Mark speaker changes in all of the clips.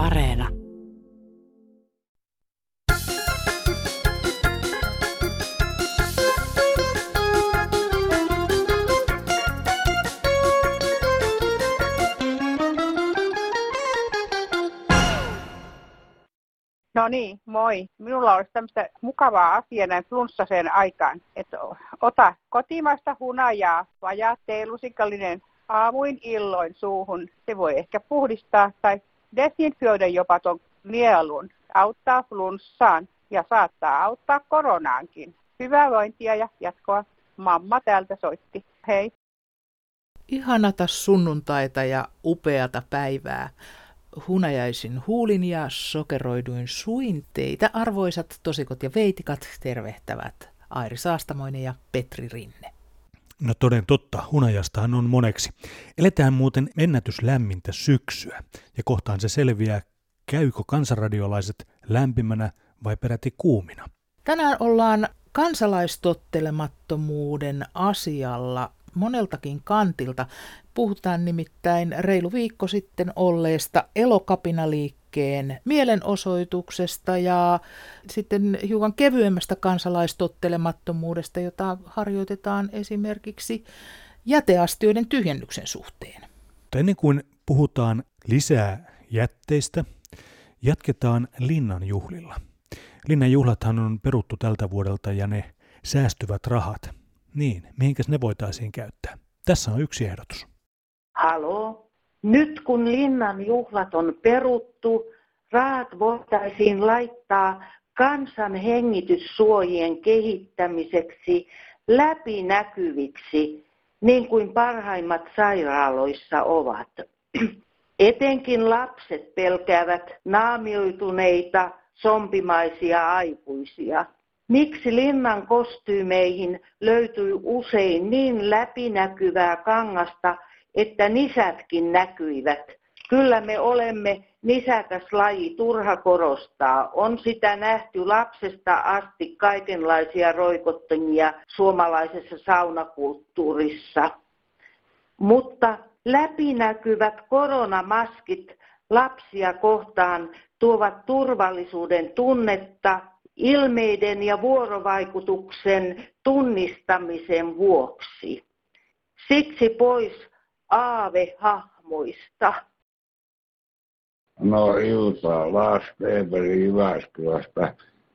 Speaker 1: Areena.
Speaker 2: No niin, moi. Minulla olisi tämmöistä mukavaa asiaa näin flunssaseen aikaan, että ota kotimaista hunajaa, vajaa teelusikallinen aamuin illoin suuhun. Se voi ehkä puhdistaa tai desinfioida jopa tuon nielun, auttaa flunssaan ja saattaa auttaa koronaankin. Hyvää vointia ja jatkoa. Mamma täältä soitti. Hei.
Speaker 3: Ihanata sunnuntaita ja upeata päivää. Hunajaisin huulin ja sokeroiduin suin teitä arvoisat tosikot ja veitikat tervehtävät Airi Saastamoinen ja Petri Rinne.
Speaker 4: No toden totta, hunajastahan on moneksi. Eletään muuten ennätyslämmintä syksyä, ja kohtaan se selviää, käykö kansanradiolaiset lämpimänä vai peräti kuumina.
Speaker 3: Tänään ollaan kansalaistottelemattomuuden asialla moneltakin kantilta. Puhutaan nimittäin reilu viikko sitten olleesta elokapinaliikkeen mielenosoituksesta ja sitten hiukan kevyemmästä kansalaistottelemattomuudesta, jota harjoitetaan esimerkiksi jäteastioiden tyhjennyksen suhteen.
Speaker 4: Ennen kuin puhutaan lisää jätteistä, jatketaan Linnan juhlilla. Linnan juhlathan on peruttu tältä vuodelta ja ne säästyvät rahat. Niin, mihinkäs ne voitaisiin käyttää? Tässä on yksi ehdotus.
Speaker 5: Halo. Nyt kun linnan juhlat on peruttu, rahat voitaisiin laittaa kansan hengityssuojien kehittämiseksi läpinäkyviksi, niin kuin parhaimmat sairaaloissa ovat. Etenkin lapset pelkäävät naamioituneita, sompimaisia aikuisia. Miksi linnan kostyymeihin löytyi usein niin läpinäkyvää kangasta, että nisätkin näkyivät? Kyllä me olemme nisäkäs laji, turha korostaa. On sitä nähty lapsesta asti kaikenlaisia roikottamia suomalaisessa saunakulttuurissa. Mutta läpinäkyvät koronamaskit lapsia kohtaan tuovat turvallisuuden tunnetta ilmeiden ja vuorovaikutuksen tunnistamisen vuoksi. Siksi pois aavehahmoista.
Speaker 6: No iltaa, Lars Weber Jyväskylästä.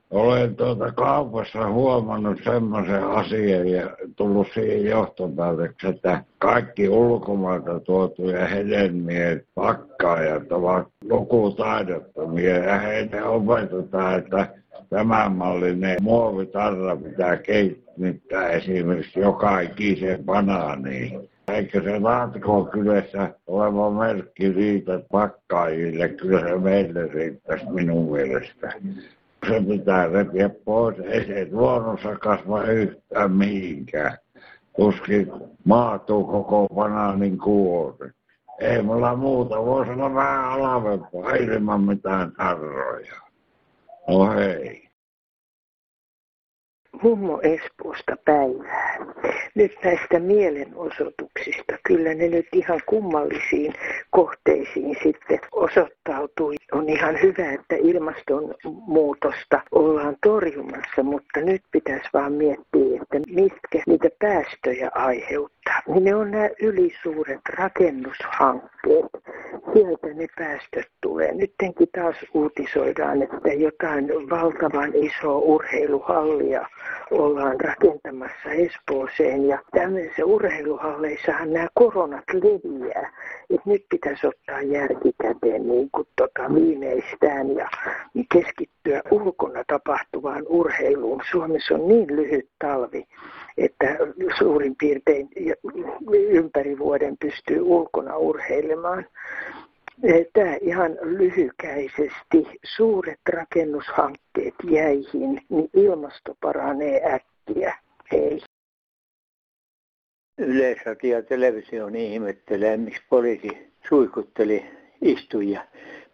Speaker 6: Olen tuota kaupassa huomannut semmoisen asian ja tullut siihen johtopäätöksi, että kaikki ulkomailta tuotuja hedelmien pakkaajat ovat lukutaidottomia ja heitä opetetaan, että tämän mallinen muovitarra pitää kehittää esimerkiksi joka ikiseen banaaniin. Eikä se kylässä oleva merkki riitä pakkaajille, kyllä se meille riittäisi minun mielestä. Se pitää repiä pois, ei se luonnossa kasva yhtään mihinkään. Tuskin maatuu koko banaanin kuori. Ei mulla muuta, voisi olla vähän alavempaa ilman mitään tarroja. No hei.
Speaker 5: Mummo Espoosta päivää. Nyt näistä mielenosoituksista. Kyllä ne nyt ihan kummallisiin kohteisiin sitten osoittautui. On ihan hyvä, että ilmastonmuutosta ollaan torjumassa, mutta nyt pitäisi vaan miettiä, että mitkä niitä päästöjä aiheuttaa. Ne on nämä ylisuuret rakennushankkeet. Sieltä ne päästöt tulee. Nyttenkin taas uutisoidaan, että jotain valtavan isoa urheiluhallia ollaan rakentamassa Espooseen. Ja tämmöisissä urheiluhalleissahan nämä koronat leviää. Et nyt pitäisi ottaa järkikäteen niin kuin tota viimeistään ja keskittyä ulkona tapahtuvaan urheiluun. Suomessa on niin lyhyt talvi, että suurin piirtein ympäri vuoden pystyy ulkona urheilemaan. Tämä ihan lyhykäisesti. Suuret rakennushankkeet jäihin, niin ilmasto paranee äkkiä. Hei.
Speaker 7: Yleisradio ja televisio niin ihmettelee, miksi poliisi suikutteli istujia.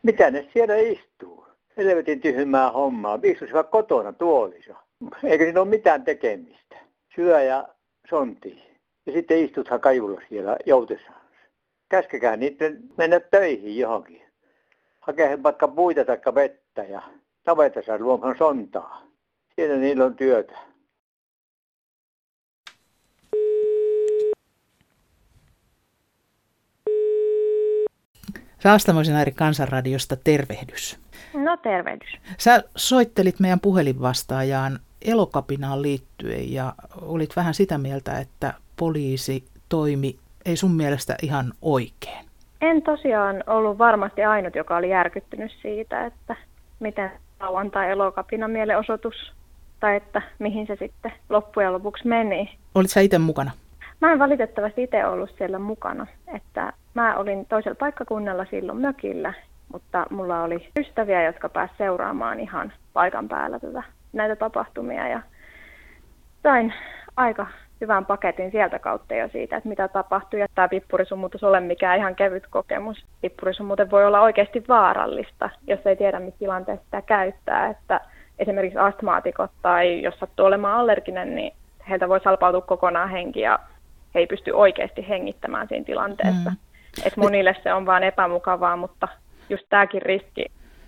Speaker 7: Mitä ne siellä istuu? Helvetin tyhmää hommaa. Istuisivat kotona tuolissa. Eikä siinä ole mitään tekemistä. Syö ja sonti. Ja sitten istuthan kajulla siellä joutessaan käskekää niiden mennä töihin johonkin. hakee vaikka puita tai vettä ja navetassa luomaan sontaa. Siinä niillä on työtä.
Speaker 3: Raastamoisen Airi Kansanradiosta tervehdys.
Speaker 8: No tervehdys.
Speaker 3: Sä soittelit meidän puhelinvastaajaan elokapinaan liittyen ja olit vähän sitä mieltä, että poliisi toimi ei sun mielestä ihan oikein.
Speaker 8: En tosiaan ollut varmasti ainut, joka oli järkyttynyt siitä, että miten lauantai elokapina mielenosoitus tai että mihin se sitten loppujen lopuksi meni.
Speaker 3: Olit sä itse mukana?
Speaker 8: Mä en valitettavasti itse ollut siellä mukana, että mä olin toisella paikkakunnalla silloin mökillä, mutta mulla oli ystäviä, jotka pääsivät seuraamaan ihan paikan päällä tätä, näitä tapahtumia ja sain aika hyvän paketin sieltä kautta jo siitä, että mitä tapahtui. Ja tämä pippurisummutus ole mikään ihan kevyt kokemus. Pippurisummuuten voi olla oikeasti vaarallista, jos ei tiedä, missä tilanteessa sitä käyttää. Että esimerkiksi astmaatikot tai jos sattuu olemaan allerginen, niin heiltä voi salpautua kokonaan henki ja he ei pysty oikeasti hengittämään siinä tilanteessa. Mm. Et monille se on vain epämukavaa, mutta just tämäkin riski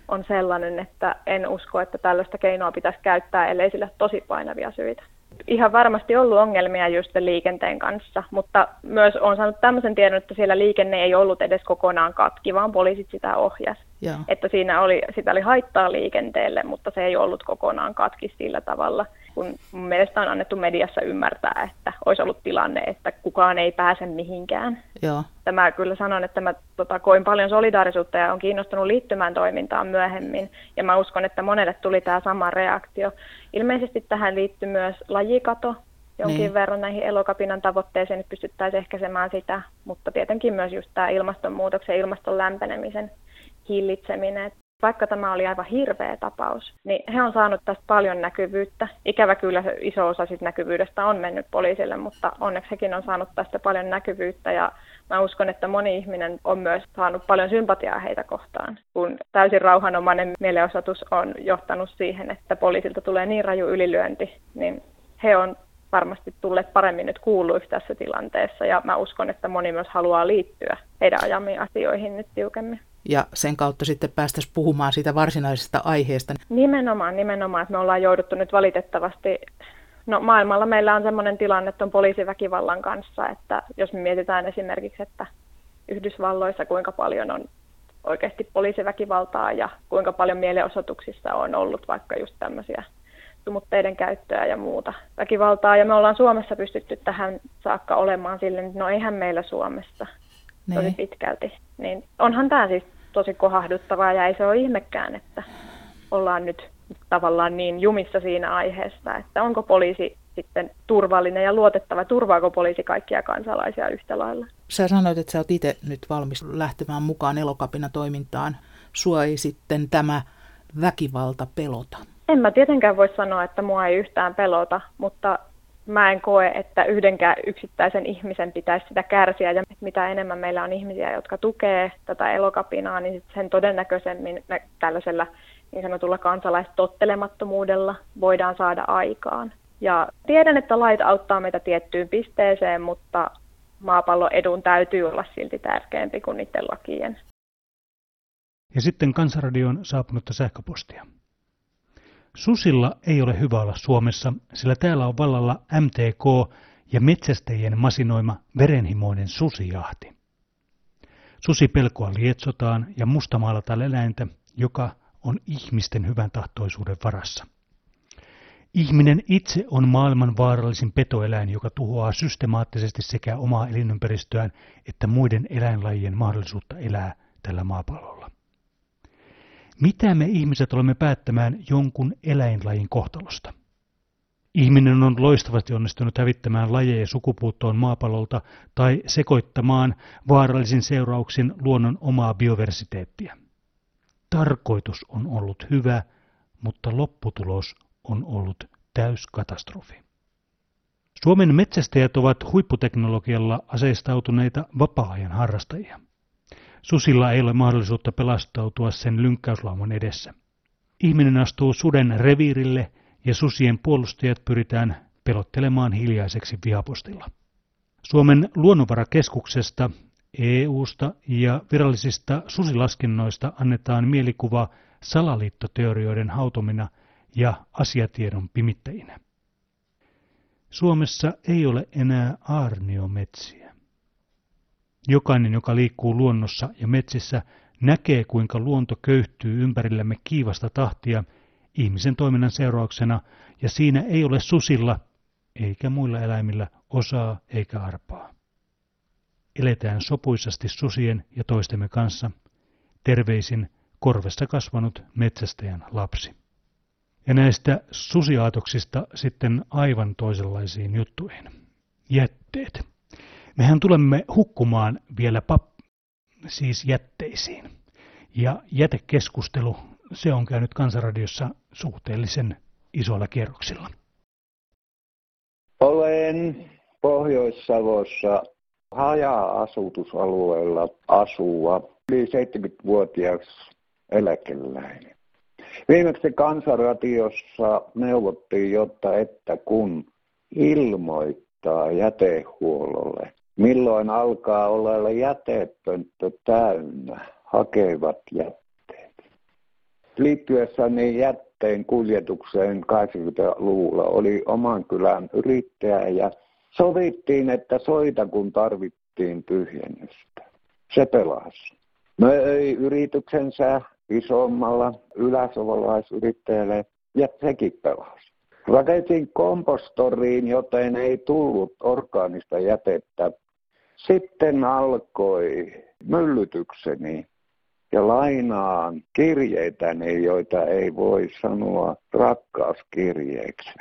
Speaker 8: on sellainen, että en usko, että tällaista keinoa pitäisi käyttää, ellei sillä tosi painavia syitä ihan varmasti ollut ongelmia just liikenteen kanssa, mutta myös on saanut tämmöisen tiedon, että siellä liikenne ei ollut edes kokonaan katki, vaan poliisit sitä ohjas. Ja. Että siinä oli, sitä oli haittaa liikenteelle, mutta se ei ollut kokonaan katki sillä tavalla, kun mun mielestä on annettu mediassa ymmärtää, että olisi ollut tilanne, että kukaan ei pääse mihinkään. Joo. Tämä kyllä sanon, että mä tota, koin paljon solidaarisuutta ja on kiinnostunut liittymään toimintaan myöhemmin. Ja mä uskon, että monelle tuli tämä sama reaktio. Ilmeisesti tähän liittyy myös lajikato, jonkin niin. verran näihin elokapinan tavoitteeseen, että pystyttäisiin ehkäisemään sitä, mutta tietenkin myös just tämä ilmastonmuutoksen ja ilmaston lämpenemisen hillitseminen vaikka tämä oli aivan hirveä tapaus, niin he on saanut tästä paljon näkyvyyttä. Ikävä kyllä iso osa siitä näkyvyydestä on mennyt poliisille, mutta onneksi hekin on saanut tästä paljon näkyvyyttä. Ja mä uskon, että moni ihminen on myös saanut paljon sympatiaa heitä kohtaan, kun täysin rauhanomainen mielenosoitus on johtanut siihen, että poliisilta tulee niin raju ylilyönti, niin he on varmasti tulleet paremmin nyt kuuluiksi tässä tilanteessa. Ja mä uskon, että moni myös haluaa liittyä heidän ajamiin asioihin nyt tiukemmin
Speaker 3: ja sen kautta sitten päästäisiin puhumaan siitä varsinaisesta aiheesta.
Speaker 8: Nimenomaan, nimenomaan, että me ollaan jouduttu nyt valitettavasti, no maailmalla meillä on sellainen tilanne on poliisiväkivallan kanssa, että jos me mietitään esimerkiksi, että Yhdysvalloissa kuinka paljon on oikeasti poliisiväkivaltaa ja kuinka paljon mielenosoituksissa on ollut vaikka just tämmöisiä tumutteiden käyttöä ja muuta väkivaltaa. Ja me ollaan Suomessa pystytty tähän saakka olemaan silleen, että no eihän meillä Suomessa tosi pitkälti. Niin onhan tämä siis tosi kohahduttavaa ja ei se ole ihmekään, että ollaan nyt tavallaan niin jumissa siinä aiheessa, että onko poliisi sitten turvallinen ja luotettava, turvaako poliisi kaikkia kansalaisia yhtä lailla.
Speaker 3: Sä sanoit, että sä oot itse nyt valmis lähtemään mukaan elokapina toimintaan. Sua ei sitten tämä väkivalta pelota?
Speaker 8: En mä tietenkään voi sanoa, että mua ei yhtään pelota, mutta mä en koe, että yhdenkään yksittäisen ihmisen pitäisi sitä kärsiä. Ja mitä enemmän meillä on ihmisiä, jotka tukee tätä elokapinaa, niin sen todennäköisemmin me tällaisella niin sanotulla kansalaistottelemattomuudella voidaan saada aikaan. Ja tiedän, että lait auttaa meitä tiettyyn pisteeseen, mutta maapallon edun täytyy olla silti tärkeämpi kuin niiden lakien.
Speaker 4: Ja sitten Kansanradion saapunutta sähköpostia. Susilla ei ole hyvä olla Suomessa, sillä täällä on vallalla MTK ja metsästäjien masinoima verenhimoinen susijahti. Susipelkoa lietsotaan ja mustamaalataan eläintä, joka on ihmisten hyvän tahtoisuuden varassa. Ihminen itse on maailman vaarallisin petoeläin, joka tuhoaa systemaattisesti sekä omaa elinympäristöään että muiden eläinlajien mahdollisuutta elää tällä maapallolla. Mitä me ihmiset olemme päättämään jonkun eläinlajin kohtalosta? Ihminen on loistavasti onnistunut hävittämään lajeja sukupuuttoon maapallolta tai sekoittamaan vaarallisin seurauksin luonnon omaa bioversiteettiä. Tarkoitus on ollut hyvä, mutta lopputulos on ollut täyskatastrofi. Suomen metsästäjät ovat huipputeknologialla aseistautuneita vapaa-ajan harrastajia. Susilla ei ole mahdollisuutta pelastautua sen lynkkäyslauman edessä. Ihminen astuu suden reviirille ja susien puolustajat pyritään pelottelemaan hiljaiseksi vihapostilla. Suomen luonnonvarakeskuksesta EUsta ja virallisista susilaskennoista annetaan mielikuva salaliittoteorioiden hautomina ja asiatiedon pimittäjinä. Suomessa ei ole enää aarniometsiä. Jokainen, joka liikkuu luonnossa ja metsissä, näkee, kuinka luonto köyhtyy ympärillämme kiivasta tahtia ihmisen toiminnan seurauksena, ja siinä ei ole susilla eikä muilla eläimillä osaa eikä arpaa. Eletään sopuisasti susien ja toistemme kanssa. Terveisin korvessa kasvanut metsästäjän lapsi. Ja näistä susiaatoksista sitten aivan toisenlaisiin juttuihin. Jätteet. Mehän tulemme hukkumaan vielä pap- siis jätteisiin. Ja jätekeskustelu, se on käynyt Kansanradiossa suhteellisen isoilla kierroksilla.
Speaker 9: Olen Pohjois-Savossa haja-asutusalueella asuva yli 70-vuotias eläkeläinen. Viimeksi kansanradiossa neuvottiin, jotta että kun ilmoittaa jätehuollolle, milloin alkaa olla jätepönttö täynnä, hakevat jätteet. Liittyessäni jätteen kuljetukseen 80-luvulla oli oman kylän yrittäjä ja sovittiin, että soita kun tarvittiin tyhjennystä. Se pelasi. Möi yrityksensä isommalla yläsovolaisyrittäjälle ja sekin pelasi. Rakensin kompostoriin, joten ei tullut orgaanista jätettä. Sitten alkoi myllytykseni ja lainaan kirjeitäni, joita ei voi sanoa rakkauskirjeeksi.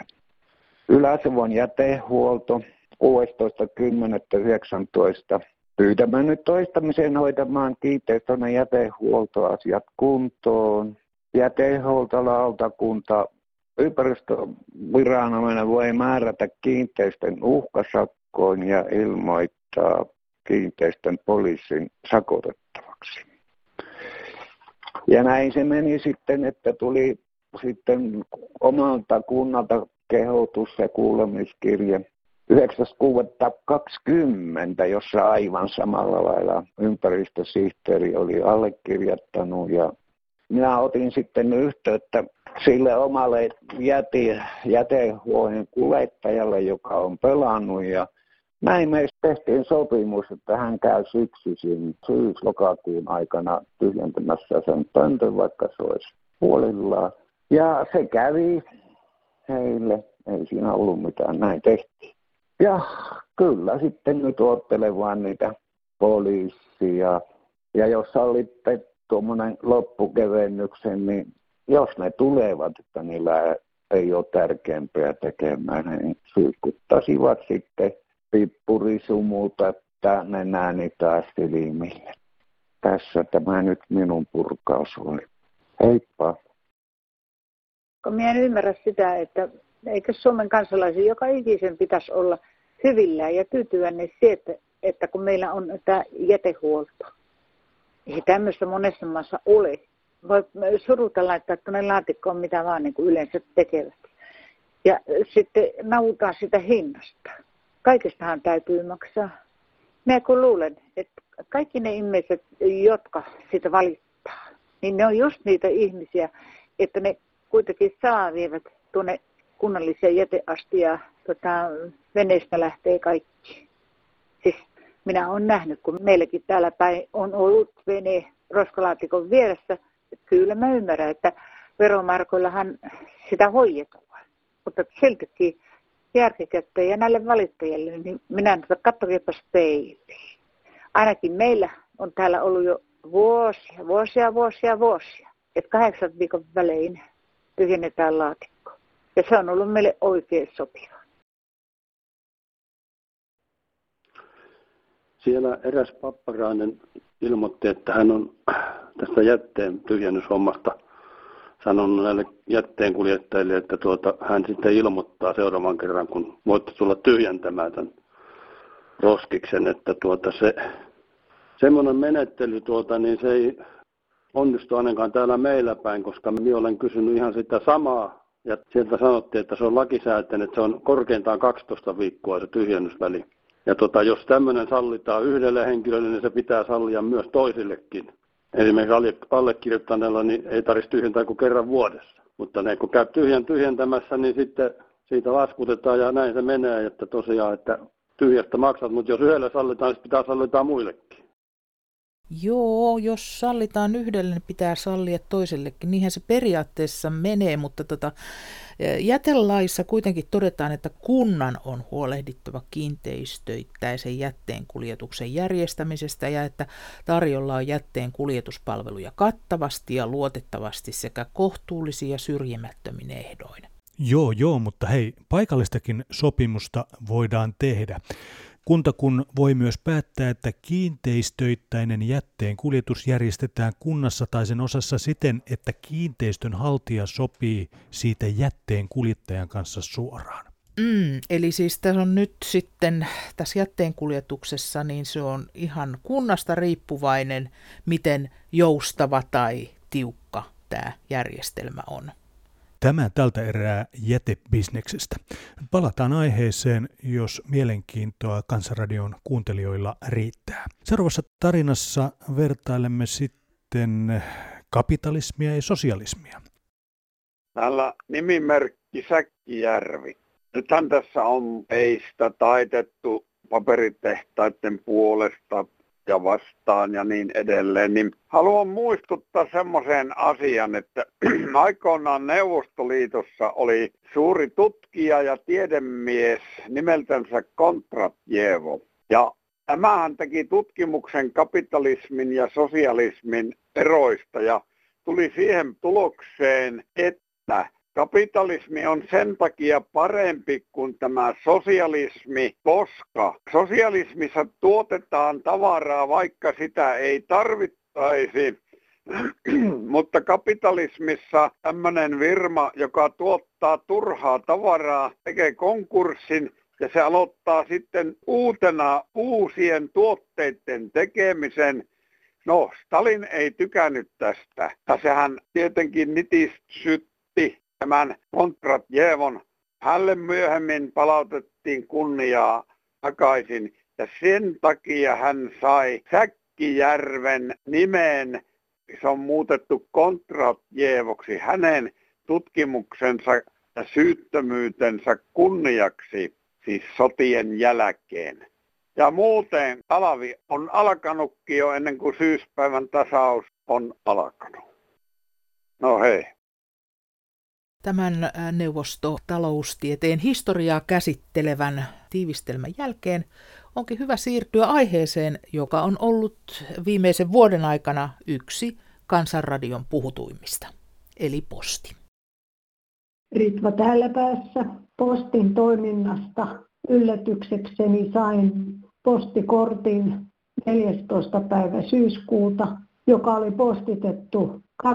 Speaker 9: Yläsavon jätehuolto 16.10.19 pyytämään nyt toistamiseen hoitamaan kiinteistön jätehuoltoasiat kuntoon. Jätehuoltolautakunta ympäristöviranomainen voi määrätä kiinteistön uhkasakkoon ja ilmoittaa kiinteistön poliisin sakotettavaksi. Ja näin se meni sitten, että tuli sitten omalta kunnalta kehotus ja kuulemiskirje 9.6.20, jossa aivan samalla lailla ympäristösihteeri oli allekirjoittanut ja minä otin sitten yhteyttä sille omalle jäte, jätehuoneen kuljettajalle, joka on pelannut ja näin meistä tehtiin sopimus, että hän käy syksyisin syys-lokakuun aikana tyhjentämässä sen pöntön, vaikka se olisi puolillaan. Ja se kävi heille, ei siinä ollut mitään, näin tehtiin. Ja kyllä sitten nyt ottelen vaan niitä poliisia. Ja jos sallitte tuommoinen loppukevennyksen, niin jos ne tulevat, että niillä ei ole tärkeämpää tekemään, niin syykuttaisivat sitten pippurisumuta tänne nääni taas silmille. Tässä tämä nyt minun purkaus oli. Heippa.
Speaker 10: Kun minä en ymmärrä sitä, että eikö Suomen kansalaisen joka ikisen pitäisi olla hyvillään ja tyytyväinen se, että, että kun meillä on tämä jätehuolto. Ei tämmöistä monessa maassa ole. Voi suruta laittaa tuonne laatikkoon mitä vaan niin kuin yleensä tekevät. Ja sitten nautaa sitä hinnasta. Kaikestahan täytyy maksaa. Minä kun luulen, että kaikki ne ihmiset, jotka sitä valittaa, niin ne on just niitä ihmisiä, että ne kuitenkin saa vievät tuonne kunnalliseen jäteastiaan tota, veneestä lähtee kaikki. Siis minä olen nähnyt, kun meilläkin täällä päin on ollut vene roskalaatikon vieressä. Kyllä mä ymmärrän, että veromarkoillahan sitä hoidetaan. Mutta siltikin järkikättä ja näille valittajille, niin minä en katsokeepas peiliin. Ainakin meillä on täällä ollut jo vuosia, vuosia, vuosia, vuosia. Että kahdeksan viikon välein tyhjennetään laatikko. Ja se on ollut meille oikein sopiva.
Speaker 11: Siellä eräs papparainen ilmoitti, että hän on tästä jätteen tyhjennyshommasta sanonut näille jätteenkuljettajille, että tuota, hän sitten ilmoittaa seuraavan kerran, kun voitte tulla tyhjentämään tämän roskiksen, että tuota se, semmoinen menettely, tuota, niin se ei onnistu ainakaan täällä meillä päin, koska minä olen kysynyt ihan sitä samaa, ja sieltä sanottiin, että se on lakisääteinen, että se on korkeintaan 12 viikkoa se tyhjennysväli. Ja tota, jos tämmöinen sallitaan yhdelle henkilölle, niin se pitää sallia myös toisillekin. Esimerkiksi allekirjoittaneella niin ei tarvitse tyhjentää kuin kerran vuodessa. Mutta ne kun käy tyhjän tyhjentämässä, niin sitten siitä laskutetaan ja näin se menee, että tosiaan, että tyhjästä maksat, mutta jos yhdelle sallitaan, niin pitää sallitaan muillekin.
Speaker 3: Joo, jos sallitaan yhdelle, niin pitää sallia toisellekin. Niinhän se periaatteessa menee, mutta tota, jätelaissa kuitenkin todetaan, että kunnan on huolehdittava kiinteistöittäisen jätteen kuljetuksen järjestämisestä ja että tarjolla on jätteen kuljetuspalveluja kattavasti ja luotettavasti sekä kohtuullisia ja syrjimättömin ehdoin.
Speaker 4: Joo, joo, mutta hei, paikallistakin sopimusta voidaan tehdä. Kunta kun voi myös päättää, että kiinteistöittäinen jätteen kuljetus järjestetään kunnassa tai sen osassa siten, että kiinteistön haltija sopii siitä jätteen kuljettajan kanssa suoraan.
Speaker 3: Mm, eli siis tässä on nyt sitten tässä jätteenkuljetuksessa, niin se on ihan kunnasta riippuvainen, miten joustava tai tiukka tämä järjestelmä on.
Speaker 4: Tämä tältä erää jätebisneksestä. Palataan aiheeseen, jos mielenkiintoa Kansanradion kuuntelijoilla riittää. Seuraavassa tarinassa vertailemme sitten kapitalismia ja sosialismia.
Speaker 12: Täällä nimimerkki Säkkijärvi. Nythän tässä on peistä taitettu paperitehtaiden puolesta ja vastaan ja niin edelleen, niin haluan muistuttaa semmoisen asian, että aikoinaan Neuvostoliitossa oli suuri tutkija ja tiedemies nimeltänsä Kontratjevo. Ja tämähän teki tutkimuksen kapitalismin ja sosialismin eroista ja tuli siihen tulokseen, että Kapitalismi on sen takia parempi kuin tämä sosialismi, koska sosialismissa tuotetaan tavaraa, vaikka sitä ei tarvittaisi. Mutta kapitalismissa tämmöinen firma, joka tuottaa turhaa tavaraa, tekee konkurssin ja se aloittaa sitten uutena uusien tuotteiden tekemisen. No, Stalin ei tykännyt tästä. Ja sehän tietenkin nitistytti tämän Kontratjevon. Hälle myöhemmin palautettiin kunniaa takaisin ja sen takia hän sai Säkkijärven nimen. Se on muutettu Kontratjevoksi hänen tutkimuksensa ja syyttömyytensä kunniaksi, siis sotien jälkeen. Ja muuten talvi on alkanutkin jo ennen kuin syyspäivän tasaus on alkanut. No hei
Speaker 3: tämän neuvostotaloustieteen historiaa käsittelevän tiivistelmän jälkeen onkin hyvä siirtyä aiheeseen, joka on ollut viimeisen vuoden aikana yksi Kansanradion puhutuimmista, eli posti.
Speaker 13: Ritva täällä päässä postin toiminnasta yllätyksekseni sain postikortin 14. päivä syyskuuta, joka oli postitettu 25.5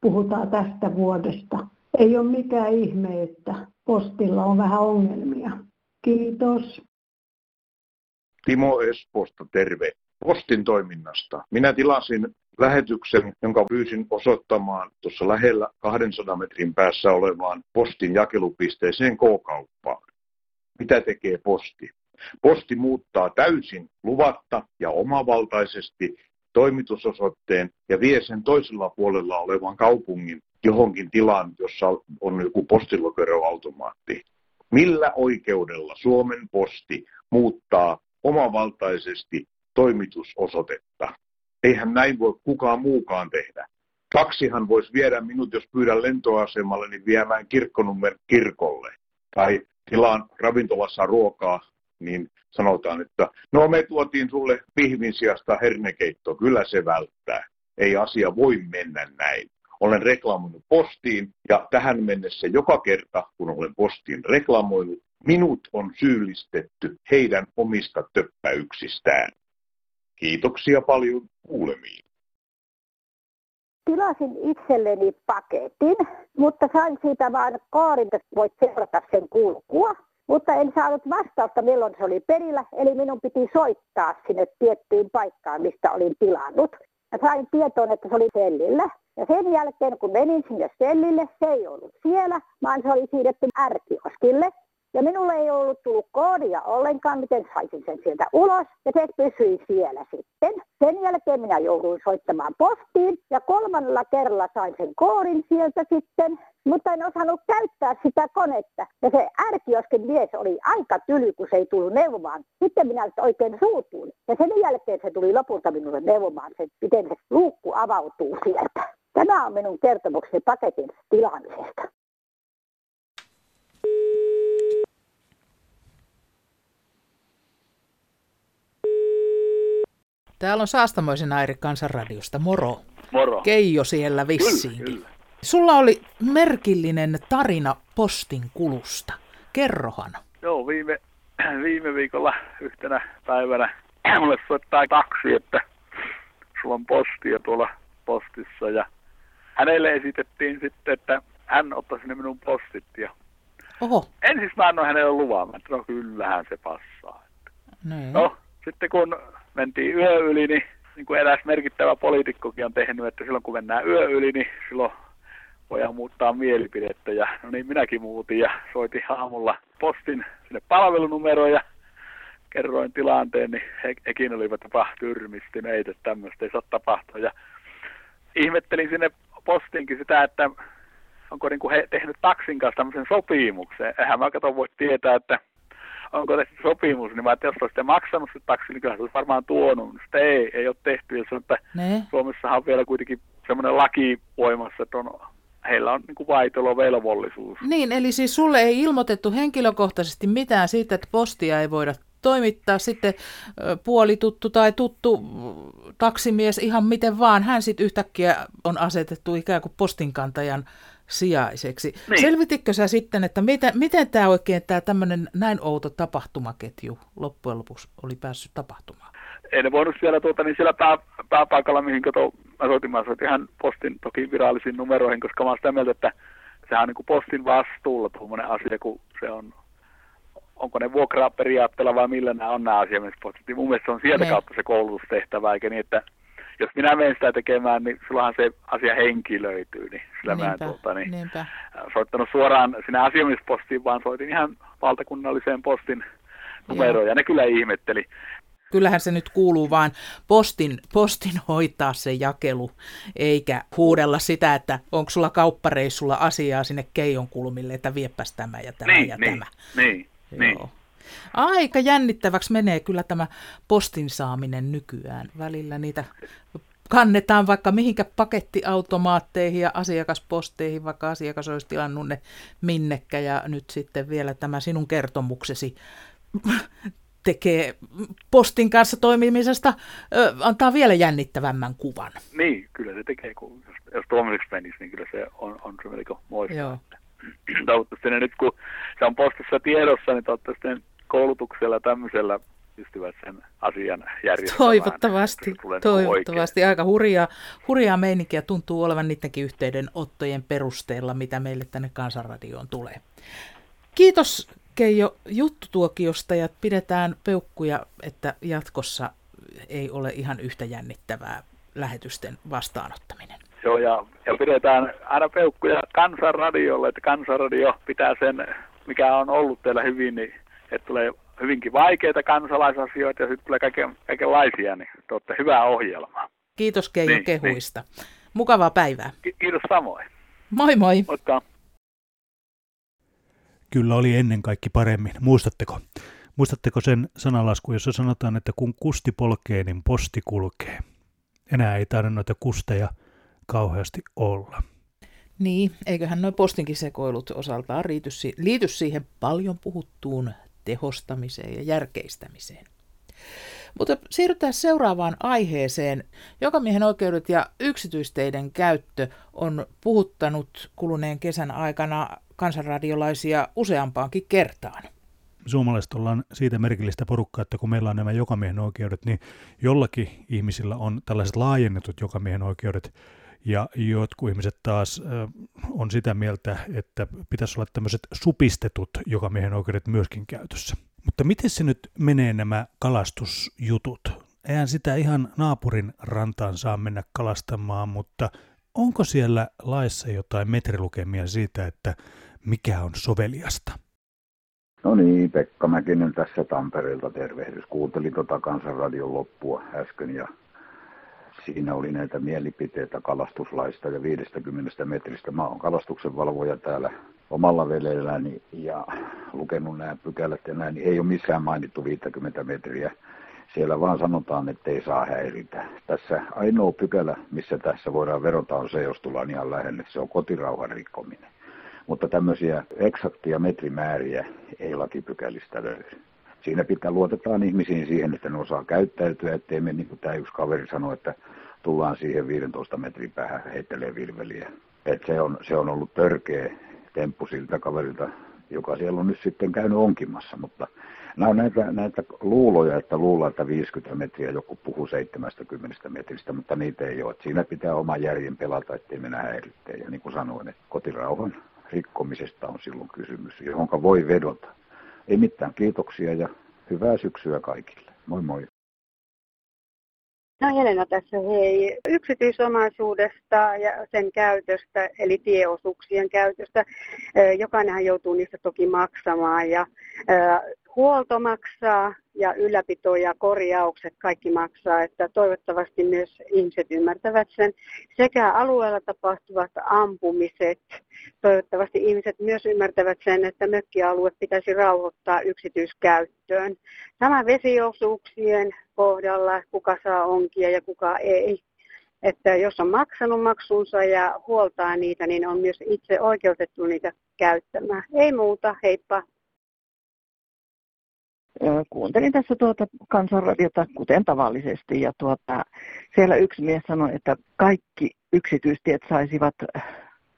Speaker 13: puhutaan tästä vuodesta. Ei ole mikään ihme, että postilla on vähän ongelmia. Kiitos.
Speaker 14: Timo Esposta, terve. Postin toiminnasta. Minä tilasin lähetyksen, jonka pyysin osoittamaan tuossa lähellä 200 metrin päässä olevaan postin jakelupisteeseen K-kauppaan. Mitä tekee posti? Posti muuttaa täysin luvatta ja omavaltaisesti toimitusosoitteen ja vie sen toisella puolella olevan kaupungin johonkin tilaan, jossa on joku postilokeroautomaatti. Millä oikeudella Suomen posti muuttaa omavaltaisesti toimitusosoitetta? Eihän näin voi kukaan muukaan tehdä. Taksihan voisi viedä minut, jos pyydän lentoasemalle, niin viemään kirkkonummer kirkolle. Tai tilaan ravintolassa ruokaa, niin sanotaan, että no me tuotiin sulle pihvin sijasta hernekeitto, kyllä se välttää. Ei asia voi mennä näin. Olen reklamoinut postiin ja tähän mennessä joka kerta, kun olen postiin reklamoinut, minut on syyllistetty heidän omista töppäyksistään. Kiitoksia paljon kuulemiin.
Speaker 15: Tilasin itselleni paketin, mutta sain siitä vain kaarin, että voit seurata sen kulkua. Mutta en saanut vastausta, milloin se oli perillä, eli minun piti soittaa sinne tiettyyn paikkaan, mistä olin tilannut. Ja sain tietoon, että se oli sellillä. Ja sen jälkeen, kun menin sinne sellille, se ei ollut siellä, vaan se oli siirretty ärkioskille. Ja minulle ei ollut tullut koodia ollenkaan, miten saisin sen sieltä ulos. Ja se pysyi siellä sitten. Sen jälkeen minä jouduin soittamaan postiin ja kolmannella kerralla sain sen koodin sieltä sitten. Mutta en osannut käyttää sitä konetta. Ja se ärkiosken mies oli aika tyly, kun se ei tullut neuvomaan. Sitten minä oikein suutuin. Ja sen jälkeen se tuli lopulta minulle neuvomaan, se, miten se luukku avautuu sieltä. Tämä on minun kertomukseni paketin tilaamisesta.
Speaker 3: Täällä on Saastamoisen Airi Kansanradiosta. Moro.
Speaker 16: Moro.
Speaker 3: Keijo siellä vissiinkin.
Speaker 16: Kyllä, kyllä.
Speaker 3: Sulla oli merkillinen tarina postin kulusta. Kerrohan.
Speaker 16: Joo, viime, viime viikolla yhtenä päivänä mulle soittaa taksi, että sulla on postia tuolla postissa ja hänelle esitettiin sitten, että hän ottaisi ne minun postit ja
Speaker 3: Oho.
Speaker 16: ensin mä annoin hänelle luvan, että no kyllähän se passaa.
Speaker 3: Niin.
Speaker 16: No, sitten kun mentiin yö yli, niin, niin kuin eräs merkittävä poliitikkokin on tehnyt, että silloin kun mennään yö yli, niin silloin voidaan muuttaa mielipidettä. Ja no niin minäkin muutin ja soitin aamulla postin sinne palvelunumeroon ja kerroin tilanteen, niin he, hekin olivat jopa tyrmistyneitä, että tämmöistä ei saa tapahtua. Ja ihmettelin sinne postinkin sitä, että onko niin kuin he tehnyt taksin kanssa tämmöisen sopimuksen. Eihän mä kato voi tietää, että onko tehty sopimus, niin mä että jos olisitte maksanut se taksi, niin kyllä se olisi varmaan tuonut. Sitten ei, ei ole tehty. Ja sanoi, että
Speaker 3: Ne?
Speaker 16: Suomessahan on vielä kuitenkin semmoinen laki voimassa, että on, heillä on niin kuin vaitelovelvollisuus.
Speaker 3: Niin, eli siis sulle ei ilmoitettu henkilökohtaisesti mitään siitä, että postia ei voida toimittaa. Sitten puolituttu tai tuttu taksimies ihan miten vaan, hän sitten yhtäkkiä on asetettu ikään kuin postinkantajan sijaiseksi.
Speaker 16: Niin.
Speaker 3: Selvititkö sä sitten, että miten, miten tämä oikein tämä tämmöinen näin outo tapahtumaketju loppujen lopuksi oli päässyt tapahtumaan?
Speaker 16: Ei ne voinut siellä, tuota, niin siellä pää, pääpaikalla, mihin kato, mä soitin, mä soitin ihan postin toki virallisiin numeroihin, koska mä oon sitä mieltä, että sehän on niin kuin postin vastuulla tuommoinen asia, kun se on, onko ne vuokraa periaatteella vai millä nämä on nämä asiamiespostit. Niin mun mielestä se on sieltä
Speaker 3: Ne.
Speaker 16: kautta se koulutustehtävä, eikä niin, että jos minä menen sitä tekemään, niin silloinhan se asia henkilöityy, niin sillä mä en
Speaker 3: Niinpä,
Speaker 16: tuota, niin,
Speaker 3: niinpä.
Speaker 16: soittanut suoraan sinne asiamiespostiin, vaan soitin ihan valtakunnalliseen postin numeroon, ja ne kyllä ihmetteli.
Speaker 3: Kyllähän se nyt kuuluu vaan postin, postin hoitaa se jakelu, eikä huudella sitä, että onko sulla kauppareissulla asiaa sinne keijon kulmille, että viepäs tämä ja tämä
Speaker 16: niin,
Speaker 3: ja
Speaker 16: niin,
Speaker 3: tämä.
Speaker 16: niin, niin.
Speaker 3: Aika jännittäväksi menee kyllä tämä postin saaminen nykyään. Välillä niitä kannetaan vaikka mihinkä pakettiautomaatteihin ja asiakasposteihin, vaikka asiakas olisi tilannut ne minnekä. Ja nyt sitten vielä tämä sinun kertomuksesi tekee postin kanssa toimimisesta, ö, antaa vielä jännittävämmän kuvan.
Speaker 16: Niin, kyllä se tekee, kun jos, jos tuomiseksi menisi, niin kyllä se on, on se melko moista.
Speaker 3: Joo.
Speaker 16: Toivottavasti ne nyt, kun se on postissa tiedossa, niin toivottavasti ne koulutuksella tämmöisellä pystyvät sen asian järjestämään.
Speaker 3: Toivottavasti,
Speaker 16: niin
Speaker 3: toivottavasti. Aika hurjaa, hurjaa meininkiä tuntuu olevan niidenkin yhteydenottojen perusteella, mitä meille tänne Kansanradioon tulee. Kiitos Keijo juttutuokiosta ja pidetään peukkuja, että jatkossa ei ole ihan yhtä jännittävää lähetysten vastaanottaminen.
Speaker 16: Joo, ja, ja pidetään aina peukkuja kansanradiolle, että kansanradio pitää sen, mikä on ollut teillä hyvin, niin että tulee hyvinkin vaikeita kansalaisasioita ja sitten tulee kaiken, kaikenlaisia, niin te olette hyvää ohjelmaa.
Speaker 3: Kiitos Keijo
Speaker 16: Niin,
Speaker 3: kehuista. Mukavaa päivää.
Speaker 16: Ki- kiitos samoin.
Speaker 3: Moi moi.
Speaker 16: Moikka.
Speaker 4: Kyllä oli ennen kaikki paremmin. Muistatteko? Muistatteko sen sanalaskun, jossa sanotaan, että kun kusti polkee, niin posti kulkee? Enää ei taida noita kusteja kauheasti olla.
Speaker 3: Niin, eiköhän noin postinkin sekoilut osaltaan liity, liity siihen paljon puhuttuun tehostamiseen ja järkeistämiseen. Mutta siirrytään seuraavaan aiheeseen. Jokamiehen oikeudet ja yksityisteiden käyttö on puhuttanut kuluneen kesän aikana kansanradiolaisia useampaankin kertaan.
Speaker 4: Suomalaiset ollaan siitä merkillistä porukkaa, että kun meillä on nämä jokamiehen oikeudet, niin jollakin ihmisillä on tällaiset laajennetut jokamiehen oikeudet, ja jotkut ihmiset taas ö, on sitä mieltä, että pitäisi olla tämmöiset supistetut jokamiehen oikeudet myöskin käytössä. Mutta miten se nyt menee nämä kalastusjutut? Eihän sitä ihan naapurin rantaan saa mennä kalastamaan, mutta onko siellä laissa jotain metrilukemia siitä, että mikä on soveliasta?
Speaker 17: No niin, Pekka Mäkinen tässä Tampereelta tervehdys. Kuuntelin tota kansanradion loppua äsken ja siinä oli näitä mielipiteitä kalastuslaista ja 50 metristä. Mä oon kalastuksen valvoja täällä omalla velelläni ja lukenut nämä pykälät ja näin, niin ei ole missään mainittu 50 metriä. Siellä vaan sanotaan, että ei saa häiritä. Tässä ainoa pykälä, missä tässä voidaan verota, on se, jos tullaan ihan lähelle. Se on kotirauhan rikkominen. Mutta tämmöisiä eksaktia metrimääriä ei lakipykälistä löydy. Siinä pitää luotetaan ihmisiin siihen, että ne osaa käyttäytyä, ettei me, niin kuin tämä yksi kaveri sanoi, että tullaan siihen 15 metrin päähän heittelee vilveliä. Et se, on, se on ollut törkeä temppu siltä kaverilta, joka siellä on nyt sitten käynyt onkimassa, mutta nämä on näitä, näitä luuloja, että luullaan, että 50 metriä joku puhuu 70 metristä, mutta niitä ei ole. siinä pitää oma järjen pelata, ettei mennä häiritteen. Ja niin kuin sanoin, että kotirauhan rikkomisesta on silloin kysymys, johon voi vedota. Ei mitään kiitoksia ja hyvää syksyä kaikille. Moi moi.
Speaker 18: No Helena tässä hei. Yksityisomaisuudesta ja sen käytöstä, eli tieosuuksien käytöstä. Jokainenhan joutuu niistä toki maksamaan ja huolto maksaa ja ylläpito ja korjaukset kaikki maksaa, että toivottavasti myös ihmiset ymmärtävät sen. Sekä alueella tapahtuvat ampumiset, toivottavasti ihmiset myös ymmärtävät sen, että mökkialue pitäisi rauhoittaa yksityiskäyttöön. Sama vesiosuuksien kohdalla, kuka saa onkia ja kuka ei. Että jos on maksanut maksunsa ja huoltaa niitä, niin on myös itse oikeutettu niitä käyttämään. Ei muuta, heippa
Speaker 19: kuuntelin tässä tuota kansanradiota kuten tavallisesti ja tuota, siellä yksi mies sanoi, että kaikki yksityistiet saisivat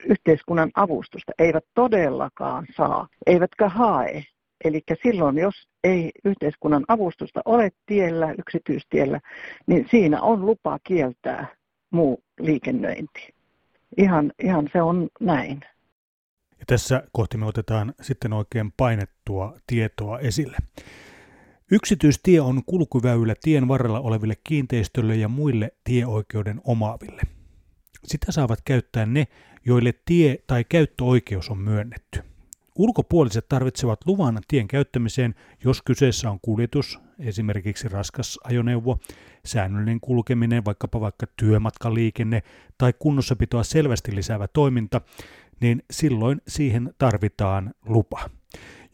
Speaker 19: yhteiskunnan avustusta. Eivät todellakaan saa, eivätkä hae. Eli silloin, jos ei yhteiskunnan avustusta ole tiellä, yksityistiellä, niin siinä on lupa kieltää muu liikennöinti. Ihan, ihan se on näin.
Speaker 4: Ja tässä kohti me otetaan sitten oikein painettua tietoa esille. Yksityistie on kulkuväylä tien varrella oleville kiinteistöille ja muille tieoikeuden omaaville. Sitä saavat käyttää ne, joille tie- tai käyttöoikeus on myönnetty. Ulkopuoliset tarvitsevat luvan tien käyttämiseen, jos kyseessä on kuljetus, esimerkiksi raskas ajoneuvo, säännöllinen kulkeminen, vaikkapa vaikka työmatkaliikenne tai kunnossapitoa selvästi lisäävä toiminta, niin silloin siihen tarvitaan lupa.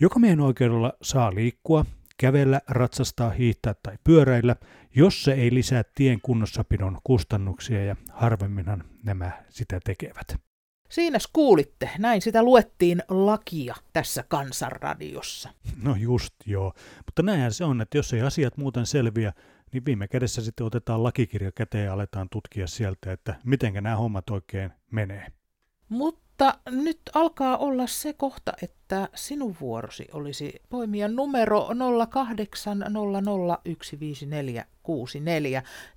Speaker 4: Joka miehen oikeudella saa liikkua, kävellä, ratsastaa, hiihtää tai pyöräillä, jos se ei lisää tien kunnossapidon kustannuksia ja harvemminhan nämä sitä tekevät.
Speaker 3: Siinä kuulitte, näin sitä luettiin lakia tässä kansanradiossa.
Speaker 4: No just joo, mutta näinhän se on, että jos ei asiat muuten selviä, niin viime kädessä sitten otetaan lakikirja käteen ja aletaan tutkia sieltä, että miten nämä hommat oikein menee.
Speaker 3: Mutta nyt alkaa olla se kohta, että sinun vuorosi olisi poimia numero 0800154464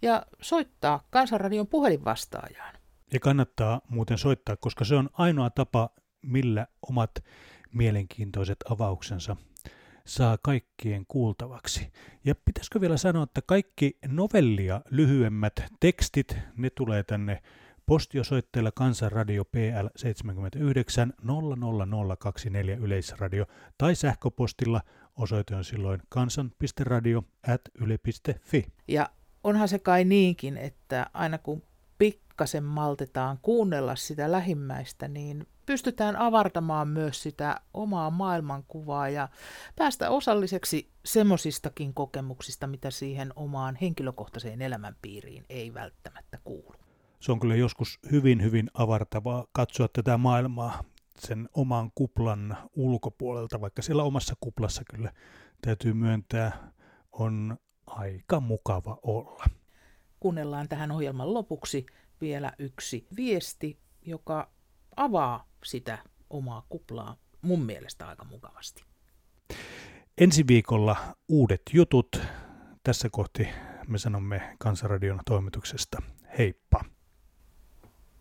Speaker 3: ja soittaa Kansanradion puhelinvastaajaan.
Speaker 4: Ja kannattaa muuten soittaa, koska se on ainoa tapa, millä omat mielenkiintoiset avauksensa saa kaikkien kuultavaksi. Ja pitäisikö vielä sanoa, että kaikki novellia lyhyemmät tekstit, ne tulee tänne Postiosoitteella Kansanradio PL 79 00024 Yleisradio tai sähköpostilla osoite on silloin kansan.radio at yle.fi.
Speaker 3: Ja onhan se kai niinkin, että aina kun pikkasen maltetaan kuunnella sitä lähimmäistä, niin pystytään avartamaan myös sitä omaa maailmankuvaa ja päästä osalliseksi semmoisistakin kokemuksista, mitä siihen omaan henkilökohtaiseen elämänpiiriin ei välttämättä kuulu
Speaker 4: se on kyllä joskus hyvin, hyvin avartavaa katsoa tätä maailmaa sen oman kuplan ulkopuolelta, vaikka siellä omassa kuplassa kyllä täytyy myöntää, on aika mukava olla.
Speaker 3: Kuunnellaan tähän ohjelman lopuksi vielä yksi viesti, joka avaa sitä omaa kuplaa mun mielestä aika mukavasti.
Speaker 4: Ensi viikolla uudet jutut. Tässä kohti me sanomme Kansanradion toimituksesta heippa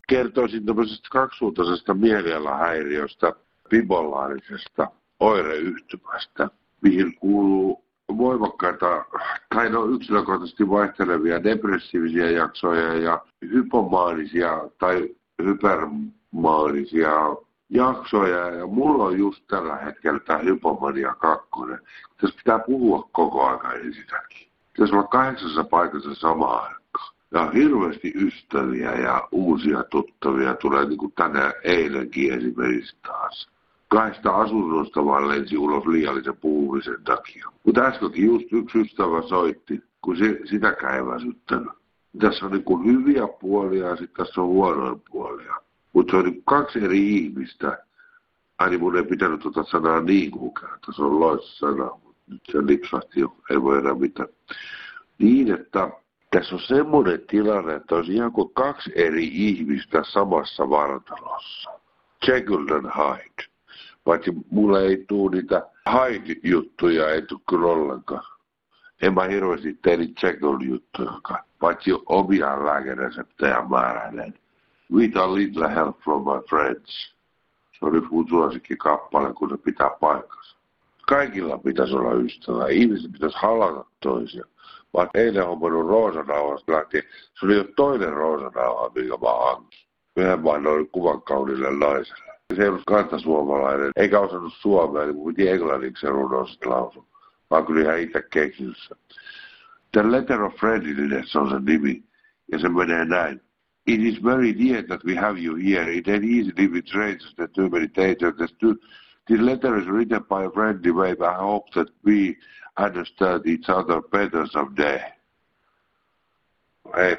Speaker 14: kertoisin tämmöisestä kaksisuuntaisesta mielialahäiriöstä, bipolaarisesta oireyhtymästä, mihin kuuluu voimakkaita, tai no yksilökohtaisesti vaihtelevia depressiivisia jaksoja ja hypomaanisia tai hypermaanisia
Speaker 20: jaksoja ja mulla on just tällä hetkellä tämä hypomania kakkonen. Tässä pitää puhua koko ajan sitäkin. Pitäisi olla kahdeksassa paikassa samaan. Ja hirveästi ystäviä ja uusia tuttavia tulee niin kuin tänään eilenkin esimerkiksi taas. Kahdesta asunnosta vaan lensi ulos liiallisen puhumisen takia. Mutta äskenkin just yksi ystävä soitti, kun se, sitäkään ei väsyttänyt. Tässä on niin kuin hyviä puolia ja sitten tässä on huonoja puolia. Mutta se on niin kaksi eri ihmistä. Ai niin mun ei pitänyt tuota sanaa niin kuin se on loissa sana, mutta nyt se lipsahti jo, ei voi enää mitään. Niin, että tässä on semmoinen tilanne, että olisi ihan kuin kaksi eri ihmistä samassa vartalossa. Jekyll and Hyde. Paitsi mulle ei tule niitä Hyde-juttuja, ei tule kyllä ollenkaan. En mä hirveästi tee niitä Jekyll-juttuja, paitsi omia lääkereseptejä määräilen. With a little help from my friends. Se yksi mun kappale, kun se pitää paikkansa. Kaikilla pitäisi olla ystävää. Ihmiset pitäisi halata toisia. Oon eilen hommannut roosanauhasta lähtien. Se oli jo toinen roosanauha, minkä mä hankin. Yhden vain noin kuvan kaunille naiselle. Se ei ollut kantasuomalainen, eikä osannut suomea, niin mun piti englanniksi se runoiset lausun. Mä oon kyllä ihan itse keksinyt The Letter of Friendliness on se nimi, ja se menee näin. It is very dear that we have you here. It ain't easy with strangers that too many days. This letter is written by a friendly way, but I hope that we understood each other better someday. Hey.